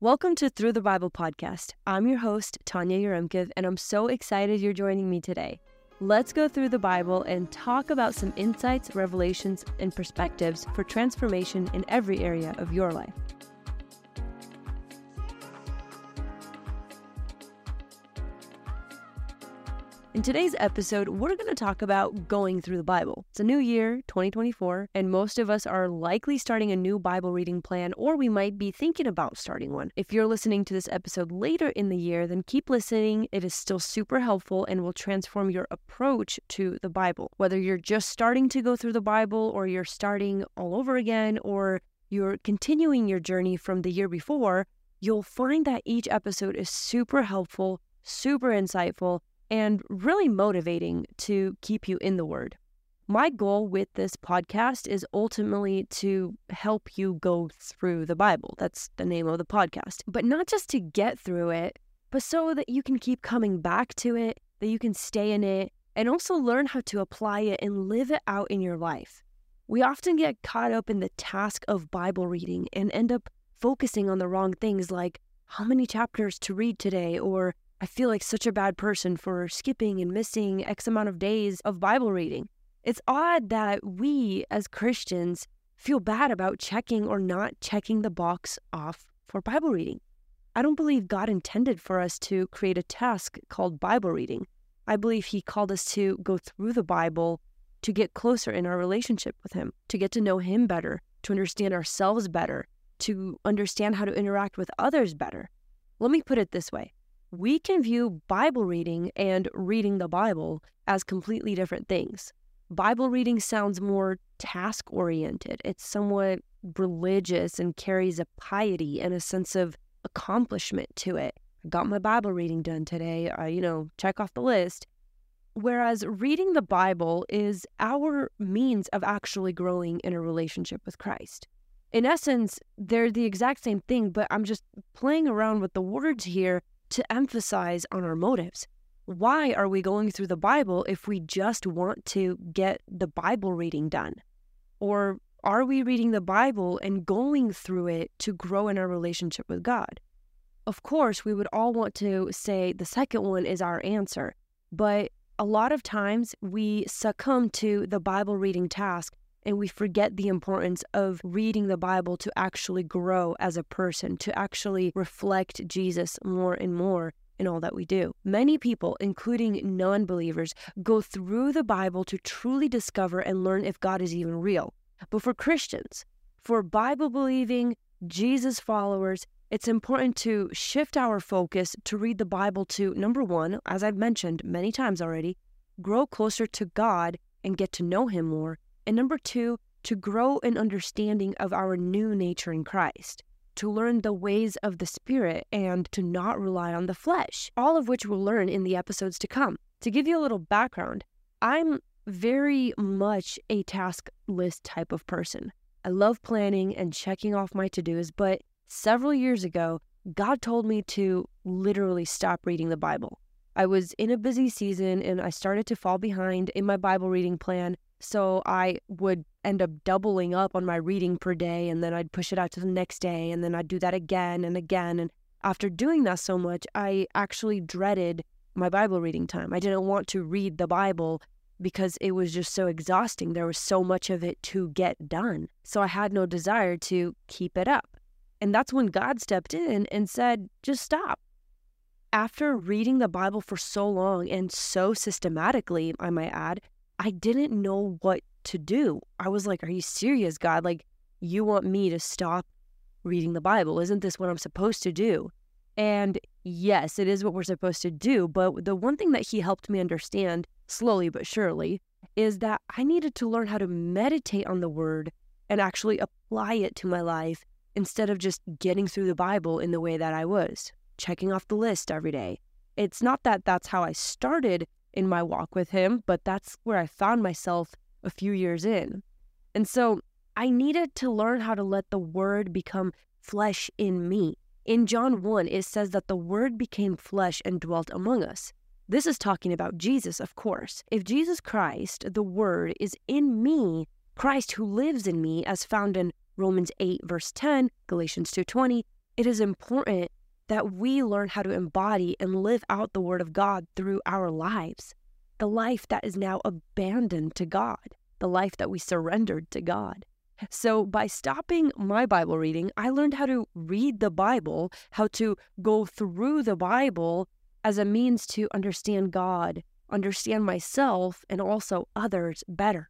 Welcome to Through the Bible podcast. I'm your host, Tanya Yaremkiv, and I'm so excited you're joining me today. Let's go through the Bible and talk about some insights, revelations, and perspectives for transformation in every area of your life. In today's episode, we're going to talk about going through the Bible. It's a new year, 2024, and most of us are likely starting a new Bible reading plan, or we might be thinking about starting one. If you're listening to this episode later in the year, then keep listening. It is still super helpful and will transform your approach to the Bible. Whether you're just starting to go through the Bible, or you're starting all over again, or you're continuing your journey from the year before, you'll find that each episode is super helpful, super insightful and really motivating to keep you in the Word. My goal with this podcast is ultimately to help you go through the Bible. That's the name of the podcast. But not just to get through it, but so that you can keep coming back to it, that you can stay in it, and also learn how to apply it and live it out in your life. We often get caught up in the task of Bible reading and end up focusing on the wrong things like how many chapters to read today or I feel like such a bad person for skipping and missing X amount of days of Bible reading. It's odd that we as Christians feel bad about checking or not checking the box off for Bible reading. I don't believe God intended for us to create a task called Bible reading. I believe He called us to go through the Bible to get closer in our relationship with Him, to get to know Him better, to understand ourselves better, to understand how to interact with others better. Let me put it this way we can view Bible reading and reading the Bible as completely different things. Bible reading sounds more task oriented, it's somewhat religious and carries a piety and a sense of accomplishment to it. I got my Bible reading done today, I, you know, check off the list. Whereas reading the Bible is our means of actually growing in a relationship with Christ. In essence, they're the exact same thing, but I'm just playing around with the words here to emphasize on our motives. Why are we going through the Bible if we just want to get the Bible reading done? Or are we reading the Bible and going through it to grow in our relationship with God? Of course, we would all want to say the second one is our answer, but a lot of times we succumb to the Bible reading task and we forget the importance of reading the Bible to actually grow as a person, to actually reflect Jesus more and more in all that we do. Many people, including non believers, go through the Bible to truly discover and learn if God is even real. But for Christians, for Bible believing, Jesus followers, it's important to shift our focus to read the Bible to number one, as I've mentioned many times already, grow closer to God and get to know Him more, and number two, to grow an understanding of our new nature in Christ, to learn the ways of the Spirit, and to not rely on the flesh, all of which we'll learn in the episodes to come. To give you a little background, I'm very much a task list type of person. I love planning and checking off my to dos, but several years ago, God told me to literally stop reading the Bible. I was in a busy season and I started to fall behind in my Bible reading plan. So I would end up doubling up on my reading per day, and then I'd push it out to the next day, and then I'd do that again and again. And after doing that so much, I actually dreaded my Bible reading time. I didn't want to read the Bible because it was just so exhausting. There was so much of it to get done. So I had no desire to keep it up. And that's when God stepped in and said, just stop. After reading the Bible for so long and so systematically, I might add, I didn't know what to do. I was like, Are you serious, God? Like, you want me to stop reading the Bible? Isn't this what I'm supposed to do? And yes, it is what we're supposed to do. But the one thing that he helped me understand, slowly but surely, is that I needed to learn how to meditate on the word and actually apply it to my life instead of just getting through the Bible in the way that I was, checking off the list every day. It's not that that's how I started in my walk with him, but that's where I found myself a few years in. And so I needed to learn how to let the word become flesh in me. In John 1, it says that the word became flesh and dwelt among us. This is talking about Jesus, of course. If Jesus Christ, the word, is in me, Christ who lives in me, as found in Romans 8, verse 10, Galatians 2.20, it is important that we learn how to embody and live out the Word of God through our lives. The life that is now abandoned to God, the life that we surrendered to God. So, by stopping my Bible reading, I learned how to read the Bible, how to go through the Bible as a means to understand God, understand myself, and also others better.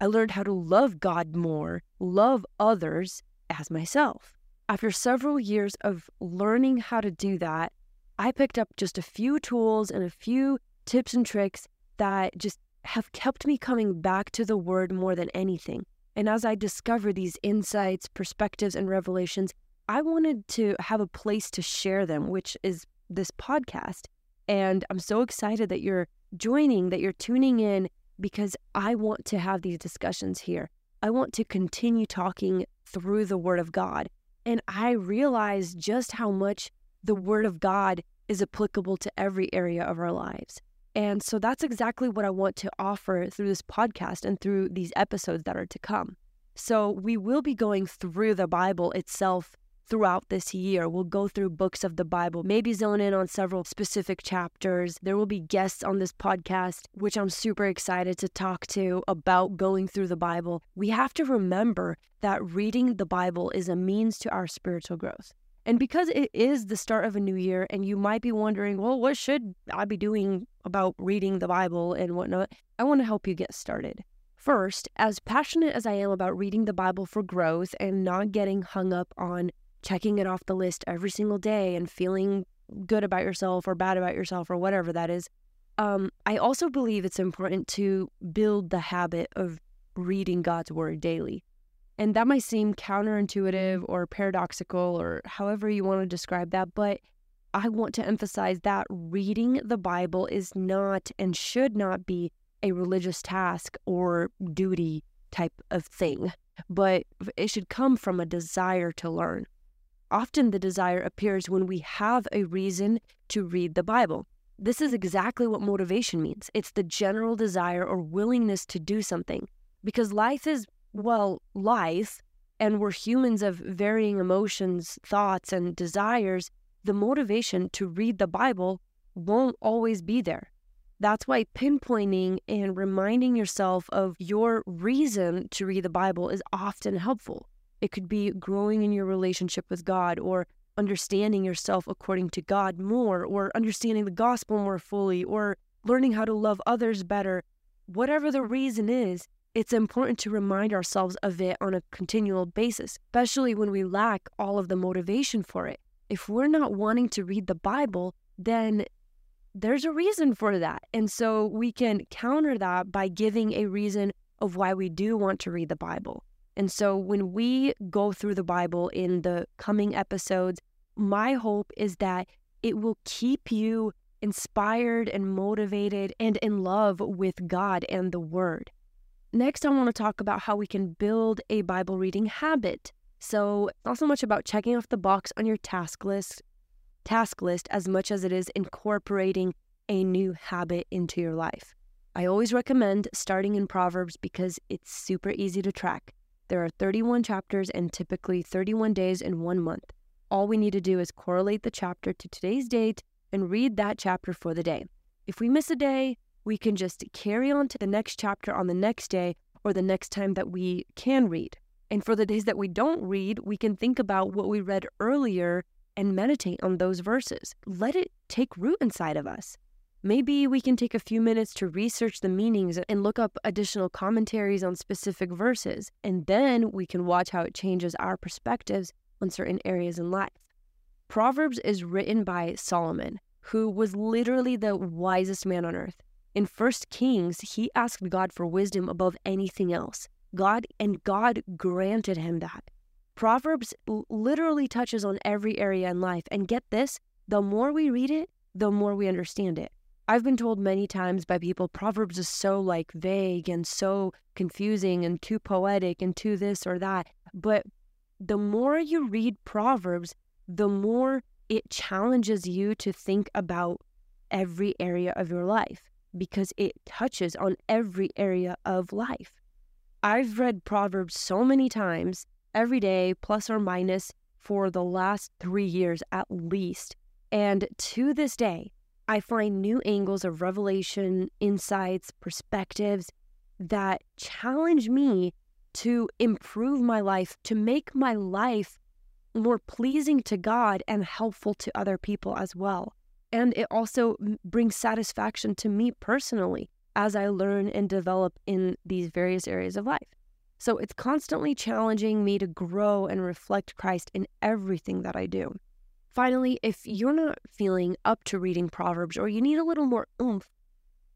I learned how to love God more, love others as myself. After several years of learning how to do that, I picked up just a few tools and a few tips and tricks that just have kept me coming back to the Word more than anything. And as I discover these insights, perspectives, and revelations, I wanted to have a place to share them, which is this podcast. And I'm so excited that you're joining, that you're tuning in, because I want to have these discussions here. I want to continue talking through the Word of God. And I realize just how much the Word of God is applicable to every area of our lives. And so that's exactly what I want to offer through this podcast and through these episodes that are to come. So we will be going through the Bible itself throughout this year. We'll go through books of the Bible, maybe zone in on several specific chapters. There will be guests on this podcast, which I'm super excited to talk to about going through the Bible. We have to remember that reading the Bible is a means to our spiritual growth. And because it is the start of a new year, and you might be wondering, well, what should I be doing about reading the Bible and whatnot? I want to help you get started. First, as passionate as I am about reading the Bible for growth and not getting hung up on checking it off the list every single day and feeling good about yourself or bad about yourself or whatever that is, um, I also believe it's important to build the habit of reading God's Word daily. And that might seem counterintuitive or paradoxical or however you want to describe that, but I want to emphasize that reading the Bible is not and should not be a religious task or duty type of thing, but it should come from a desire to learn. Often the desire appears when we have a reason to read the Bible. This is exactly what motivation means it's the general desire or willingness to do something. Because life is well, life, and we're humans of varying emotions, thoughts, and desires, the motivation to read the Bible won't always be there. That's why pinpointing and reminding yourself of your reason to read the Bible is often helpful. It could be growing in your relationship with God or understanding yourself according to God more or understanding the gospel more fully or learning how to love others better. Whatever the reason is, it's important to remind ourselves of it on a continual basis, especially when we lack all of the motivation for it. If we're not wanting to read the Bible, then there's a reason for that. And so we can counter that by giving a reason of why we do want to read the Bible. And so when we go through the Bible in the coming episodes, my hope is that it will keep you inspired and motivated and in love with God and the Word. Next, I want to talk about how we can build a Bible reading habit. So, not so much about checking off the box on your task list, task list as much as it is incorporating a new habit into your life. I always recommend starting in Proverbs because it's super easy to track. There are 31 chapters and typically 31 days in one month. All we need to do is correlate the chapter to today's date and read that chapter for the day. If we miss a day, we can just carry on to the next chapter on the next day or the next time that we can read. And for the days that we don't read, we can think about what we read earlier and meditate on those verses. Let it take root inside of us. Maybe we can take a few minutes to research the meanings and look up additional commentaries on specific verses, and then we can watch how it changes our perspectives on certain areas in life. Proverbs is written by Solomon, who was literally the wisest man on earth. In First Kings, he asked God for wisdom above anything else. God and God granted him that. Proverbs literally touches on every area in life. And get this, the more we read it, the more we understand it. I've been told many times by people Proverbs is so like vague and so confusing and too poetic and too this or that. But the more you read Proverbs, the more it challenges you to think about every area of your life because it touches on every area of life. I've read Proverbs so many times, every day, plus or minus for the last three years at least. And to this day, I find new angles of revelation, insights, perspectives that challenge me to improve my life, to make my life more pleasing to God and helpful to other people as well. And it also brings satisfaction to me personally as I learn and develop in these various areas of life. So it's constantly challenging me to grow and reflect Christ in everything that I do. Finally, if you're not feeling up to reading Proverbs or you need a little more oomph,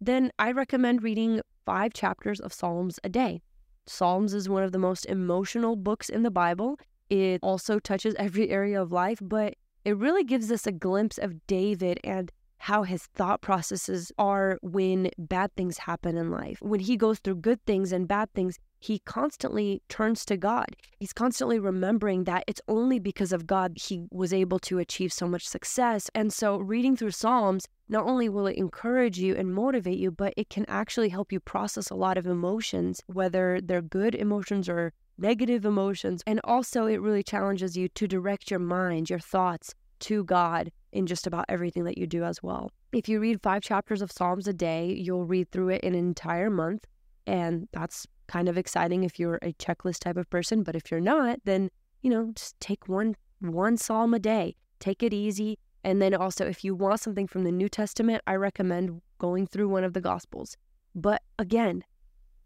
then I recommend reading five chapters of Psalms a day. Psalms is one of the most emotional books in the Bible. It also touches every area of life, but it really gives us a glimpse of David and how his thought processes are when bad things happen in life. When he goes through good things and bad things, he constantly turns to God. He's constantly remembering that it's only because of God he was able to achieve so much success. And so, reading through Psalms, not only will it encourage you and motivate you, but it can actually help you process a lot of emotions, whether they're good emotions or negative emotions. And also, it really challenges you to direct your mind, your thoughts to God in just about everything that you do as well. If you read five chapters of Psalms a day, you'll read through it an entire month. And that's kind of exciting if you're a checklist type of person. But if you're not, then, you know, just take one one psalm a day. Take it easy. And then also if you want something from the New Testament, I recommend going through one of the gospels. But again,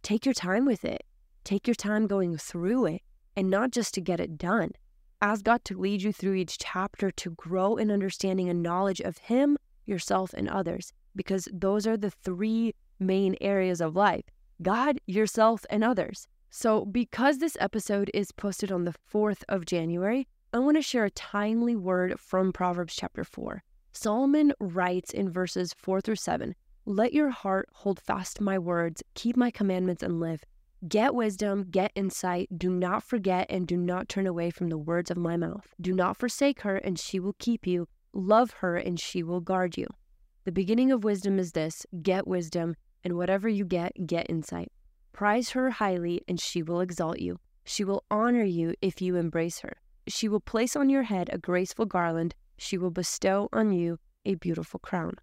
take your time with it. Take your time going through it and not just to get it done. Ask God to lead you through each chapter to grow in understanding and knowledge of Him, yourself, and others, because those are the three main areas of life God, yourself, and others. So, because this episode is posted on the 4th of January, I want to share a timely word from Proverbs chapter 4. Solomon writes in verses 4 through 7 Let your heart hold fast my words, keep my commandments, and live. Get wisdom, get insight. Do not forget and do not turn away from the words of my mouth. Do not forsake her, and she will keep you. Love her, and she will guard you. The beginning of wisdom is this get wisdom, and whatever you get, get insight. Prize her highly, and she will exalt you. She will honor you if you embrace her. She will place on your head a graceful garland. She will bestow on you a beautiful crown.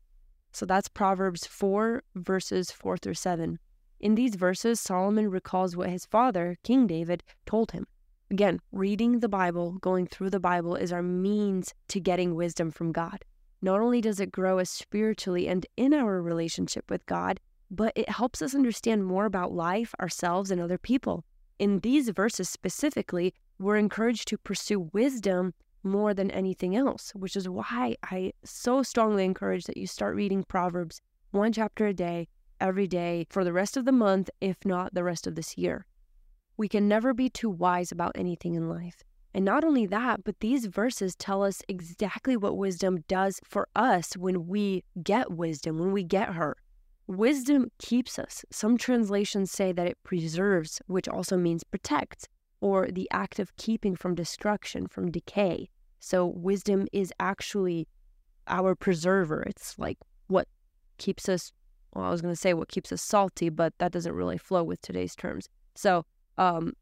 So that's Proverbs 4, verses 4 through 7. In these verses, Solomon recalls what his father, King David, told him. Again, reading the Bible, going through the Bible, is our means to getting wisdom from God. Not only does it grow us spiritually and in our relationship with God, but it helps us understand more about life, ourselves, and other people. In these verses specifically, we're encouraged to pursue wisdom more than anything else, which is why I so strongly encourage that you start reading Proverbs one chapter a day, every day, for the rest of the month, if not the rest of this year. We can never be too wise about anything in life. And not only that, but these verses tell us exactly what wisdom does for us when we get wisdom, when we get her. Wisdom keeps us. Some translations say that it preserves, which also means protects, or the act of keeping from destruction, from decay. So, wisdom is actually our preserver. It's like what keeps us, well, I was going to say what keeps us salty, but that doesn't really flow with today's terms. So, um,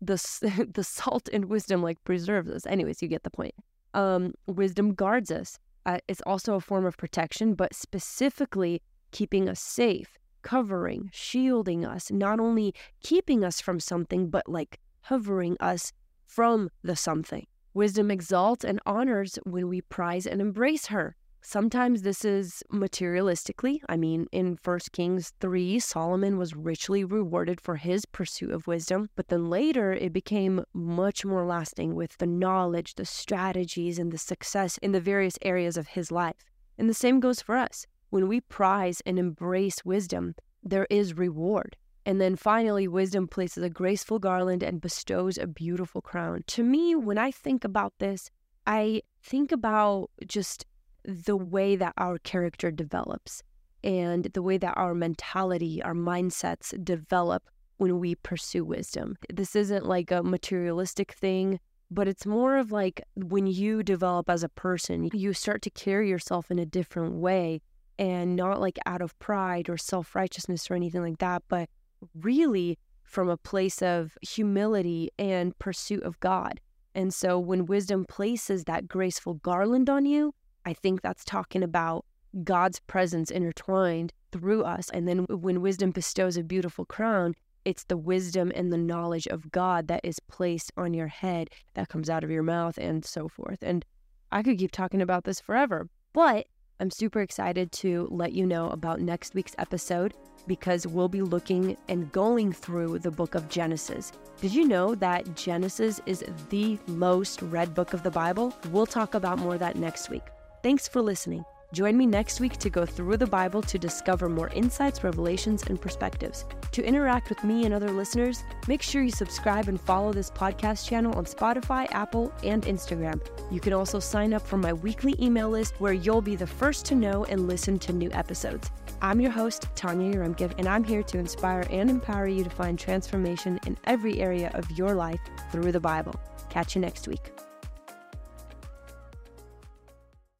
the, the salt in wisdom like preserves us. Anyways, you get the point. Um, wisdom guards us. Uh, it's also a form of protection, but specifically keeping us safe, covering, shielding us, not only keeping us from something, but like hovering us from the something. Wisdom exalts and honors when we prize and embrace her. Sometimes this is materialistically. I mean, in 1 Kings 3, Solomon was richly rewarded for his pursuit of wisdom, but then later it became much more lasting with the knowledge, the strategies, and the success in the various areas of his life. And the same goes for us. When we prize and embrace wisdom, there is reward. And then finally, wisdom places a graceful garland and bestows a beautiful crown. To me, when I think about this, I think about just the way that our character develops and the way that our mentality, our mindsets develop when we pursue wisdom. This isn't like a materialistic thing, but it's more of like when you develop as a person, you start to carry yourself in a different way and not like out of pride or self righteousness or anything like that, but really from a place of humility and pursuit of God. And so when wisdom places that graceful garland on you, I think that's talking about God's presence intertwined through us. And then when wisdom bestows a beautiful crown, it's the wisdom and the knowledge of God that is placed on your head that comes out of your mouth and so forth. And I could keep talking about this forever, but I'm super excited to let you know about next week's episode because we'll be looking and going through the book of Genesis. Did you know that Genesis is the most read book of the Bible? We'll talk about more of that next week. Thanks for listening. Join me next week to go through the Bible to discover more insights, revelations, and perspectives. To interact with me and other listeners, make sure you subscribe and follow this podcast channel on Spotify, Apple, and Instagram. You can also sign up for my weekly email list where you'll be the first to know and listen to new episodes. I'm your host, Tanya Yaremkiv, and I'm here to inspire and empower you to find transformation in every area of your life through the Bible. Catch you next week.